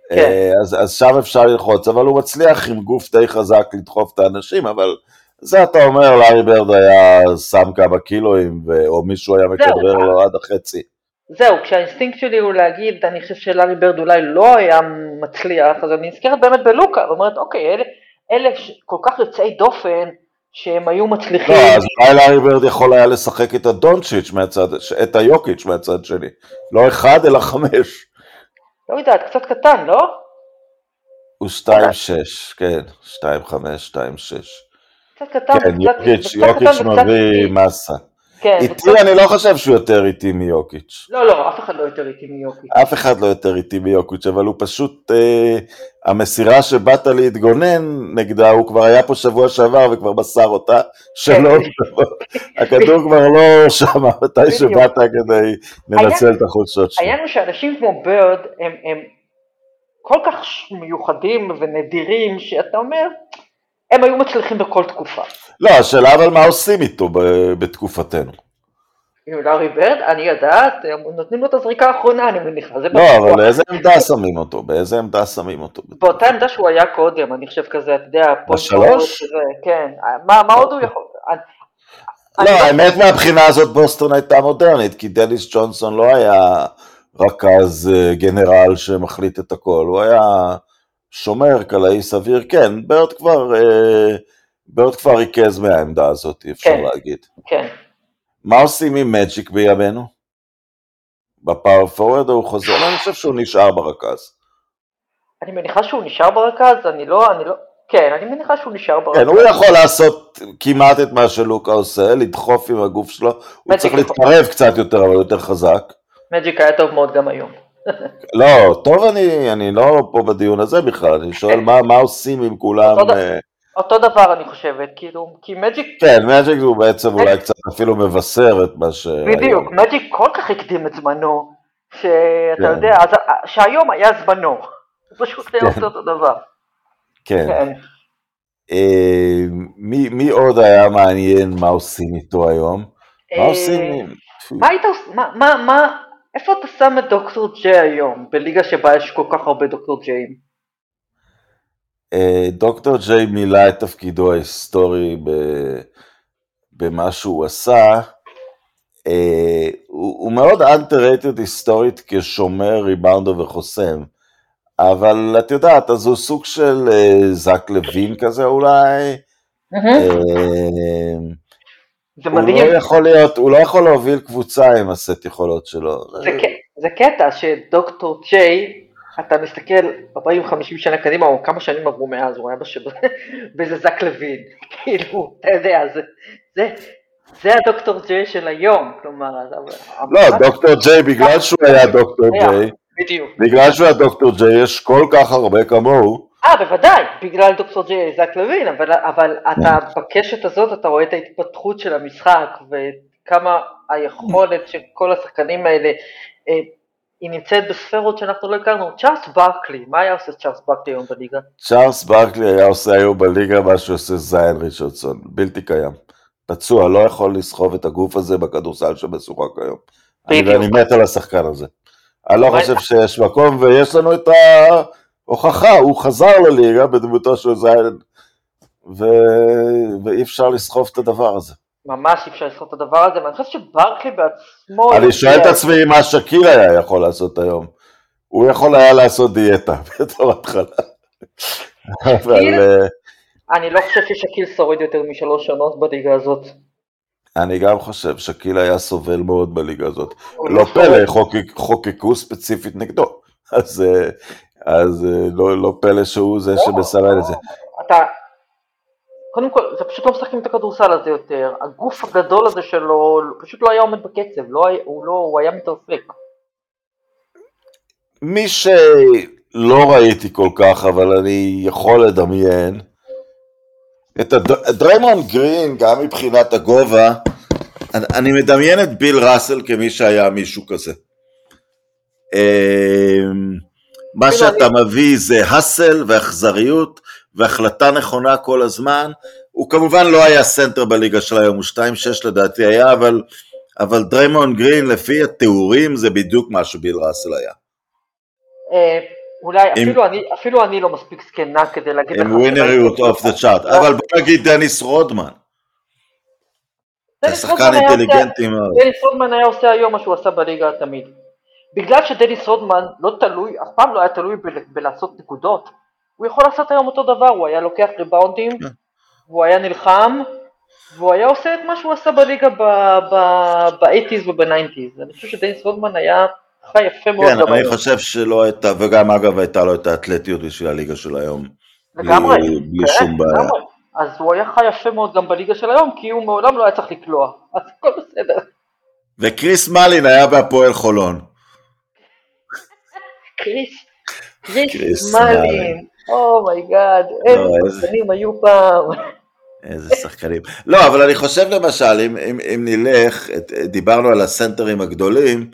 כן. אה, אז, אז שם אפשר ללחוץ, אבל הוא מצליח עם גוף די חזק לדחוף את האנשים, אבל זה אתה אומר, לארי ברד היה שם כמה קילואים, או מישהו היה מכדרר לו עד החצי. זהו, כשהאינסטינקט שלי הוא להגיד, אני חושב שלארי ברד אולי לא היה מצליח, אז אני נזכרת באמת בלוקה, ואומרת, אוקיי, אלה... אלה כל כך יוצאי דופן, שהם היו מצליחים... לא, אז אולי לארי ברד יכול היה לשחק את הדונצ'יץ' מהצד, את היוקיץ' מהצד שלי. לא אחד, אלא חמש. לא יודעת, קצת קטן, לא? הוא שתיים שש, כן, שתיים חמש, שתיים שש. קצת קטן, כן, יוקיץ', יוקיץ' מביא מסה. כן. איטי אני לא חושב שהוא יותר איטי מיוקיץ'. לא, לא, אף אחד לא יותר איטי מיוקיץ'. אף אחד לא יותר איטי מיוקיץ', אבל הוא פשוט, אה, המסירה שבאת להתגונן נגדה, הוא כבר היה פה שבוע שעבר וכבר מסר אותה, שלא, כן. הכדור כבר לא שם, מתי שבאת כדי לנצל את החולשות שלו. העניין הוא שאנשים כמו ברד הם, הם כל כך מיוחדים ונדירים, שאתה אומר, הם היו מצליחים בכל תקופה. לא, השאלה אבל מה עושים איתו בתקופתנו. עם לארי ברד, אני יודעת, נותנים לו את הזריקה האחרונה, אני מניחה. לא, אבל באיזה עמדה שמים אותו? באיזה עמדה שמים אותו? באותה עמדה שהוא היה קודם, אני חושב כזה, אתה יודע, בשלוש? כן, מה עוד הוא יכול? לא, לא, האמת מהבחינה הזאת בוסטון הייתה מודרנית, כי דניס ג'ונסון לא היה רכז אה, גנרל שמחליט את הכל, הוא היה שומר, קלעי סביר, כן, ברד כבר, אה, ברד כבר ריכז מהעמדה הזאת, אפשר כן, להגיד. כן. מה עושים עם מג'יק בימינו? בפאור פוררד הוא חוזר? אני חושב שהוא נשאר ברכז. אני מניחה שהוא נשאר ברכז, אני לא, אני לא, כן, אני מניחה שהוא נשאר ברק. כן, הוא יכול לעשות כמעט את מה שלוקה עושה, לדחוף עם הגוף שלו, הוא צריך להתקרב קצת יותר, אבל יותר חזק. מג'יק היה טוב מאוד גם היום. לא, טוב אני, אני לא פה בדיון הזה בכלל, אני שואל מה, מה עושים עם כולם. אותו, אה... אותו דבר אני חושבת, כאילו, כי מג'יק... כן, מג'יק הוא בעצם מג'יק... אולי קצת אפילו מבשר את מה ש... בדיוק, מג'יק כל כך הקדים את זמנו, שאתה כן. יודע, אז, שהיום היה זמנו, פשוט היה כן. עושה אותו דבר. כן. כן. אה, מי, מי עוד היה מעניין מה עושים איתו היום? מה אה, עושים? מה היית עושה, מה, מה, מה, איפה אתה שם את דוקטור ג'יי היום, בליגה שבה יש כל כך הרבה דוקטור ג'יים? אה, דוקטור ג'יי מילא את תפקידו ההיסטורי במה שהוא עשה. הוא, הוא מאוד underrated היסטורית כשומר, ריבאונדר וחוסם. אבל את יודעת, אז הוא סוג של אה, זק לוין כזה אולי. אה, זה מדהים. הוא לא יכול להיות, הוא לא יכול להוביל קבוצה עם הסט יכולות שלו. זה, זה קטע שדוקטור ג'יי, אתה מסתכל 40-50 שנה קדימה, או כמה שנים עברו מאז, הוא היה בשבוע, באיזה זק לוין, כאילו, אתה יודע, זה, זה, זה הדוקטור ג'יי של היום, כלומר, לא, דוקטור ג'יי, בגלל שהוא היה דוקטור ג'יי. בגלל שהוא הדוקטור ג'יי יש כל כך הרבה כמוהו. אה, בוודאי, בגלל דוקטור ג'יי זק לוין, אבל, אבל אתה בקשת הזאת אתה רואה את ההתפתחות של המשחק וכמה היכולת של כל השחקנים האלה, אה, היא נמצאת בספרות שאנחנו לא הכרנו. צ'ארלס ברקלי, מה היה עושה צ'ארלס ברקלי היום בליגה? צ'ארלס ברקלי היה עושה היום בליגה מה שעושה זיין ריצ'רדסון, בלתי קיים. פצוע, לא יכול לסחוב את הגוף הזה בכדורסל שמשוחק היום. בדיוק. אני מת על השחקן הזה. אני לא חושב שיש מקום, ויש לנו את ההוכחה, הוא חזר לליגה בדמותו של זיין, ו... ואי אפשר לסחוב את הדבר הזה. ממש אי אפשר לסחוב את הדבר הזה, ואני חושב שברקלי בעצמו... אני שואל את עצמי מה שקיל היה יכול לעשות היום. הוא יכול היה לעשות דיאטה בתור התחלה. אבל... אה, אני לא חושב ששקיל שורד יותר משלוש שנות בליגה הזאת. אני גם חושב שקיל היה סובל מאוד בליגה הזאת. לא פלא, חוקקו ספציפית נגדו. אז, אה, אז אה, לא, לא פלא שהוא זה לא, שמסלל את זה. אתה, קודם כל, זה פשוט לא משחקים את הכדורסל הזה יותר. הגוף הגדול הזה שלו פשוט לא היה עומד בקצב, לא, הוא, לא, הוא היה מתרסק. מי שלא ראיתי כל כך, אבל אני יכול לדמיין, את דריימון גרין, גם מבחינת הגובה, אני, אני מדמיין את ביל ראסל כמי שהיה מישהו כזה. אמ, מה שאתה מביא זה hustle ואכזריות והחלטה נכונה כל הזמן. הוא כמובן לא היה סנטר בליגה של היום, הוא 2-6 לדעתי היה, אבל, אבל דריימון גרין לפי התיאורים זה בדיוק מה שביל ראסל היה. אה, אולי, עם, אפילו, אני, אפילו אני לא מספיק זקנה כדי להגיד לך... עם ווינריות off the chart, אבל בוא נגיד דניס רודמן. דניס רודמן היה עושה היום מה שהוא עשה בליגה תמיד. בגלל שדניס רודמן לא תלוי, אף פעם לא היה תלוי בלעשות נקודות, הוא יכול לעשות היום אותו דבר, הוא היה לוקח ריבאונדים, כן. והוא היה נלחם, והוא היה עושה את מה שהוא עשה בליגה ב-80's וב-90's. אני חושב שדניס רודמן היה חי יפה מאוד כן, אני חושב שלא הייתה, וגם אגב הייתה לו את האתלטיות בשביל הליגה של היום. לגמרי, בלי כן, שום בעיה. אז הוא היה חי יפה מאוד גם בליגה של היום, כי הוא מעולם לא היה צריך לקלוע, אז הכל בסדר. וקריס מלין היה בהפועל חולון. קריס, קריס מלין, oh my God, oh איזה שחקנים היו פעם. איזה שחקנים. לא, אבל אני חושב למשל, אם, אם, אם נלך, דיברנו על הסנטרים הגדולים,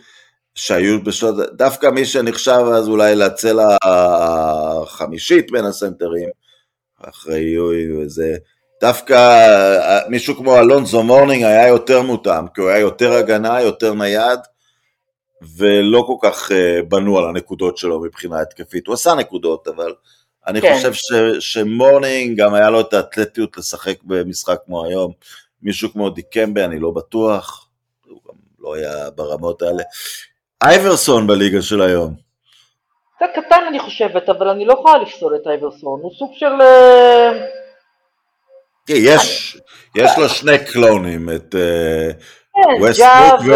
שהיו בשעתו, דווקא מי שנחשב אז אולי לצלע החמישית בין הסנטרים, אחרי יואינג וזה, דווקא אה, מישהו כמו אלונזו מורנינג היה יותר מותאם, כי הוא היה יותר הגנה, יותר נייד, ולא כל כך אה, בנו על הנקודות שלו מבחינה התקפית. הוא עשה נקודות, אבל אני כן. חושב ש, שמורנינג גם היה לו את האתלטיות לשחק במשחק כמו היום. מישהו כמו דיקמבה, אני לא בטוח, הוא גם לא היה ברמות האלה. אייברסון בליגה של היום. קצת קטן אני חושבת, אבל אני לא יכולה לפסול את אייברסון, הוא סוג של... אה, כן, יש, יש לו שני קלונים, את אה, כן, ווסטבוק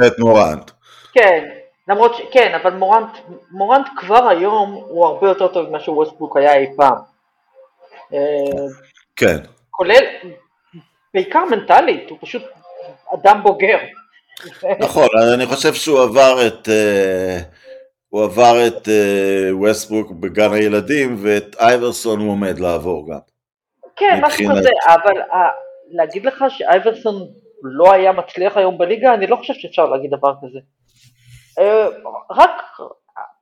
ואת מורנט. כן, למרות ש... כן, אבל מורנט, מורנט כבר היום הוא הרבה יותר טוב ממה שווסטבוק היה אי פעם. כן. כולל, בעיקר מנטלית, הוא פשוט אדם בוגר. נכון, אני חושב שהוא עבר את... הוא עבר את ווסטברוק בגן הילדים ואת אייברסון הוא עומד לעבור גם. כן, משהו כזה, אבל להגיד לך שאייברסון לא היה מצליח היום בליגה, אני לא חושב שאפשר להגיד דבר כזה. אה, רק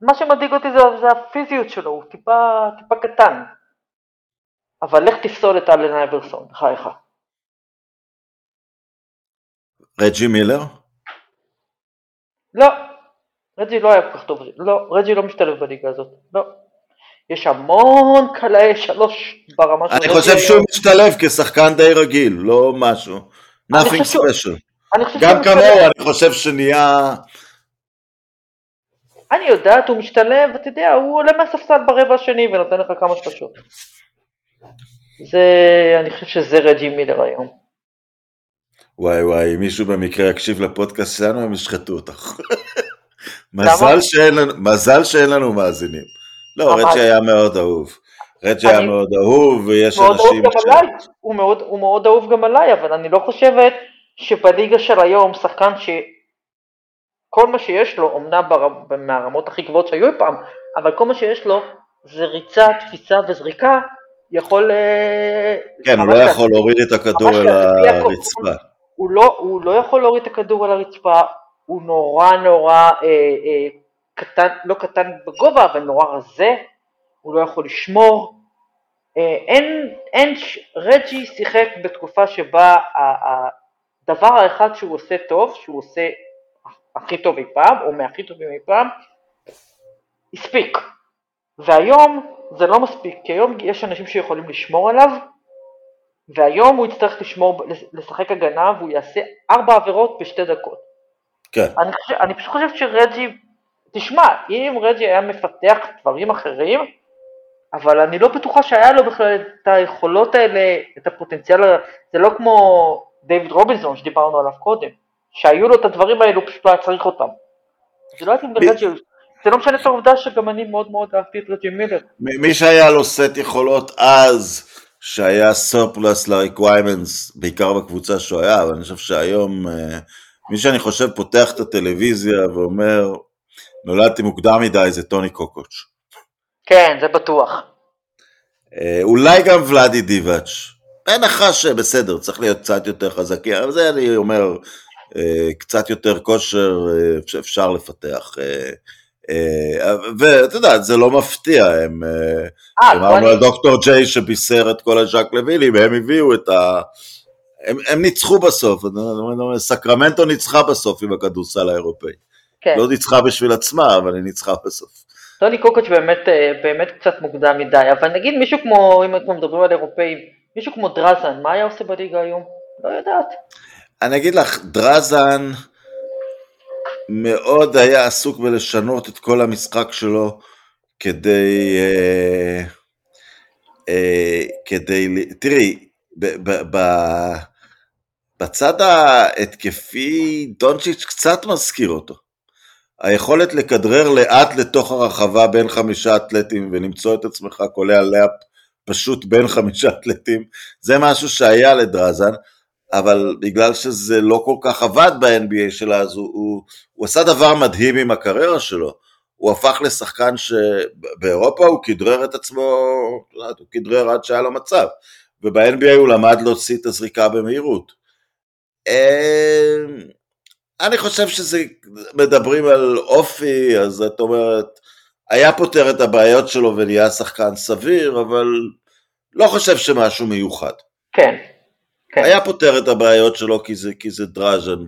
מה שמדאיג אותי זה, זה הפיזיות שלו, הוא טיפה, טיפה קטן. אבל לך תפסול את אלן אייברסון, בחייך. רג'י מילר? לא, רג'י לא היה כל כך טוב, לא, רג'י לא משתלב בליגה הזאת, לא. יש המון קלעי שלוש ברמה של רג'י. אני חושב שהוא משתלב כשחקן די רגיל, לא משהו. nothing special. גם כמוהו, אני חושב שנהיה... אני יודעת, הוא משתלב, אתה יודע, הוא עולה מהספסל ברבע השני ונותן לך כמה שלושות. זה, אני חושב שזה רג'י מילר היום. וואי וואי, מישהו במקרה יקשיב לפודקאסט שלנו, הם ישחטו אותך. מזל, שאין לנו, מזל שאין לנו מאזינים. לא, רג'י היה מאוד אהוב. רג'י היה מאוד אהוב, ויש אנשים ש... הוא מאוד, הוא מאוד אהוב גם עליי, אבל אני לא חושבת שבליגה של היום שחקן שכל מה שיש לו, אמנם בר... מהרמות הכי גבוהות שהיו פעם, אבל כל מה שיש לו זה ריצה, תפיסה וזריקה, יכול... אה, כן, הוא לא יכול להוריד את הכדור על הרצפה. הוא לא, הוא לא יכול להוריד את הכדור על הרצפה, הוא נורא נורא אה, אה, קטן, לא קטן בגובה, אבל נורא רזה, הוא לא יכול לשמור. אה, אין, אין, רג'י שיחק בתקופה שבה הדבר האחד שהוא עושה טוב, שהוא עושה הכי טוב אי פעם, או מהכי טובים אי פעם, הספיק. והיום זה לא מספיק, כי היום יש אנשים שיכולים לשמור עליו, והיום הוא יצטרך לשמור, לשחק הגנה והוא יעשה ארבע עבירות בשתי דקות. כן. אני, חושב, אני פשוט חושב שרג'י, תשמע, אם רג'י היה מפתח דברים אחרים, אבל אני לא בטוחה שהיה לו בכלל את היכולות האלה, את הפוטנציאל, זה לא כמו דיוויד רובינזון שדיברנו עליו קודם, שהיו לו את הדברים האלו, פשוט לא היה צריך אותם. זה לא הייתי ברג'י, זה לא משנה את העובדה שגם אני מאוד מאוד אהבתי את רג'י מילר. מי שהיה לו סט יכולות אז, שהיה surplus ל requirements, בעיקר בקבוצה שהוא היה, אבל אני חושב שהיום, אה, מי שאני חושב פותח את הטלוויזיה ואומר, נולדתי מוקדם מדי, זה טוני קוקוץ'. כן, זה בטוח. אה, אולי גם ולאדי דיבאץ'. בהנחה שבסדר, צריך להיות קצת יותר חזקים, אבל זה אני אומר, קצת יותר כושר שאפשר לפתח. ואתה יודע, זה לא מפתיע, הם... אמרנו על דוקטור ג'יי שבישר את כל הז'אק לוילים, הם הביאו את ה... הם, הם ניצחו בסוף, סקרמנטו ניצחה בסוף עם הכדורסל האירופאי. כן. לא ניצחה בשביל עצמה, אבל היא ניצחה בסוף. טוני קוקוץ' באמת, אה, באמת קצת מוקדם מדי, אבל נגיד מישהו כמו, אם אנחנו מדברים על אירופאים, מישהו כמו דרזן, מה היה עושה בליגה היום? לא יודעת. אני אגיד לך, דרזן מאוד היה עסוק בלשנות את כל המשחק שלו כדי, אה, אה, כדי, תראי, ב, ב, ב, בצד ההתקפי דונצ'יץ' קצת מזכיר אותו. היכולת לכדרר לאט לתוך הרחבה בין חמישה אתלטים ולמצוא את עצמך קולע לאפ פשוט בין חמישה אתלטים, זה משהו שהיה לדרזן, אבל בגלל שזה לא כל כך עבד ב-NBA שלה, אז הוא, הוא, הוא עשה דבר מדהים עם הקריירה שלו. הוא הפך לשחקן שבאירופה הוא כדרר את עצמו, הוא כדרר עד שהיה לו מצב, וב-NBA הוא למד להוציא את הזריקה במהירות. אמ, אני חושב שזה, מדברים על אופי, אז את אומרת, היה פותר את הבעיות שלו ונהיה שחקן סביר, אבל לא חושב שמשהו מיוחד. כן. כן. היה פותר את הבעיות שלו כי זה, כי זה דראז'ן,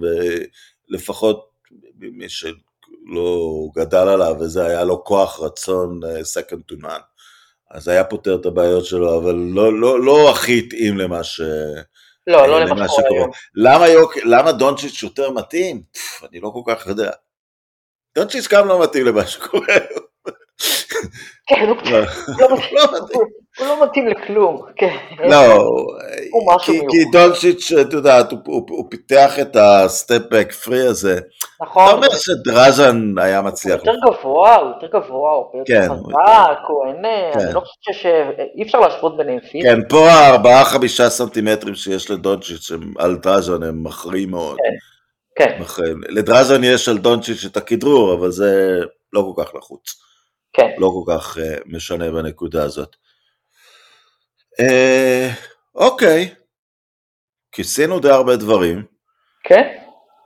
ולפחות מי שלא גדל עליו, וזה היה לו כוח רצון uh, second to none. אז היה פותר את הבעיות שלו, אבל לא, לא, לא הכי התאים למה ש... לא, לא למה שקורה היום. למה, יוק, למה דונצ'יץ' יותר מתאים? פף, אני לא כל כך יודע. דונצ'יץ' גם לא מתאים למה שקורה. כן, הוא לא מתאים לכלום, כן. לא, כי דולשיץ', את יודעת, הוא פיתח את הסטפ-בק פרי הזה. נכון. אתה אומר שדראז'ן היה מצליח. הוא יותר גבוה, הוא יותר גבוה, הוא יותר חזק, הוא אין, אני לא חושב ש... אי אפשר להשוות ביניהם פיזית. כן, פה הארבעה חמישה סנטימטרים שיש לדולשיץ' על דראז'ן הם מכריעים מאוד. כן. כן. לדראז'ן יש על דונצ'יץ' את הכדרור, אבל זה לא כל כך לחוץ. כן. לא כל כך uh, משנה בנקודה הזאת. Uh, אוקיי, כיסינו די הרבה דברים. כן.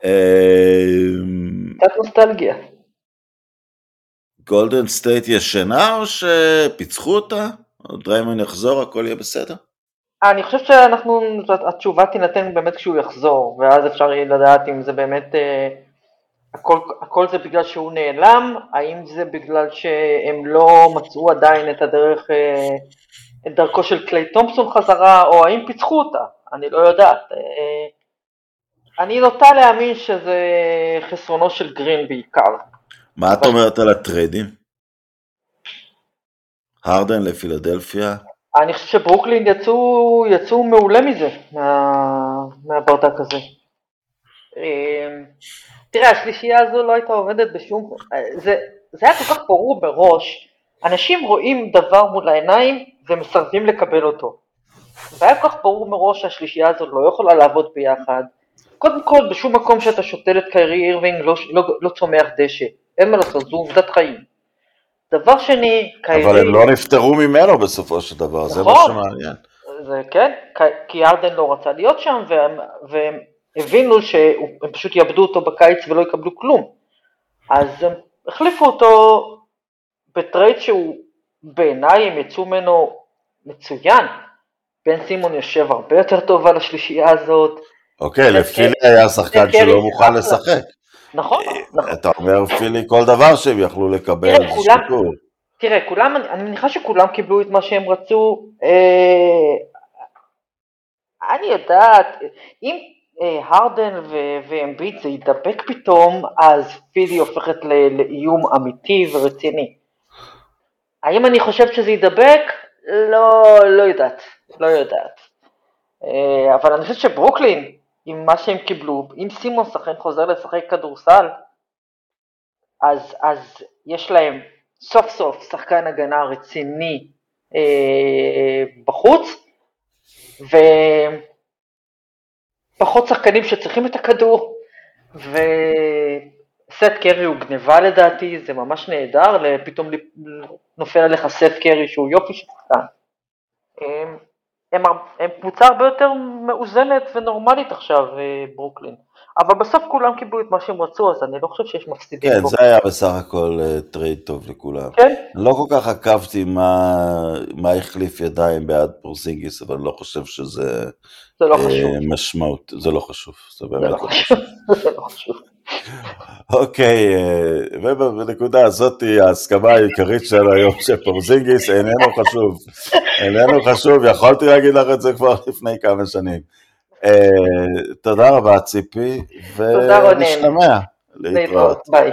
Uh, קצת נוסטלגיה. גולדן סטייט ישנה או שפיצחו אותה? או דריימונד יחזור, הכל יהיה בסדר? אני חושב שאנחנו, התשובה תינתן באמת כשהוא יחזור, ואז אפשר יהיה לדעת אם זה באמת, אה, הכל, הכל זה בגלל שהוא נעלם, האם זה בגלל שהם לא מצאו עדיין את הדרך, אה, את דרכו של קליי תומפסון חזרה, או האם פיצחו אותה, אני לא יודעת. אה, אני נוטה להאמין שזה חסרונו של גרין בעיקר. מה את אומרת על הטריידים? הרדן לפילדלפיה? אני חושב שברוקלין יצאו, יצאו מעולה מזה, מה, מהברדק הזה. תראה, השלישייה הזו לא הייתה עובדת בשום... זה, זה היה כל כך ברור בראש, אנשים רואים דבר מול העיניים ומסרבים לקבל אותו. זה היה כל כך ברור מראש שהשלישייה הזו לא יכולה לעבוד ביחד. קודם כל, בשום מקום שאתה שותל את קיירי אירווינג לא, לא, לא צומח דשא. אין מה לעשות, זו עובדת חיים. דבר שני, קיירי... אבל הם לא נפטרו ממנו בסופו של דבר, נכון, זה מה נכון. שמעניין. זה כן, כי הארדן לא רצה להיות שם, והם, והם הבינו שהם פשוט יאבדו אותו בקיץ ולא יקבלו כלום. אז הם החליפו אותו בטרייד שהוא, בעיניי הם יצאו ממנו מצוין. בן סימון יושב הרבה יותר טוב על השלישייה הזאת. אוקיי, לפילי היה שחקן שלא מוכן לשחק. נכון, נכון. אתה אומר פילי כל דבר שהם יכלו לקבל, תראה, כולם, תראה, כולם, אני מניחה שכולם קיבלו את מה שהם רצו. אה, אני יודעת, אם אה, הרדן ואמביט זה ידבק פתאום, אז פילי הופכת לאיום אמיתי ורציני. האם אני חושבת שזה ידבק? לא, לא יודעת, לא יודעת. אה, אבל אני חושבת שברוקלין, עם מה שהם קיבלו, אם סימון שחקן חוזר לשחק כדורסל, אז, אז יש להם סוף סוף שחקן הגנה רציני אה, בחוץ, ופחות שחקנים שצריכים את הכדור, וסט קרי הוא גניבה לדעתי, זה ממש נהדר, פתאום נופל עליך סת' קרי שהוא יופי של שחקן. הם, הם קבוצה הרבה יותר מאוזנת ונורמלית עכשיו, אה, ברוקלין. אבל בסוף כולם קיבלו את מה שהם רצו, אז אני לא חושב שיש מפסידים כן, פה. זה היה בסך הכל אה, טרייד טוב לכולם. כן. לא כל כך עקבתי מה, מה החליף ידיים בעד פורזינגיס, אבל לא חושב שזה... זה לא אה, חשוב. משמעות, זה לא חשוב, זה באמת לא, לא חשוב. זה לא חשוב. אוקיי, אה, ובנקודה הזאת ההסכמה העיקרית שלנו היום שפורזינגיס איננו חשוב, איננו חשוב, יכולתי להגיד לך את זה כבר לפני כמה שנים. אה, תודה רבה ציפי, ונשתמע. להתראות. ביי.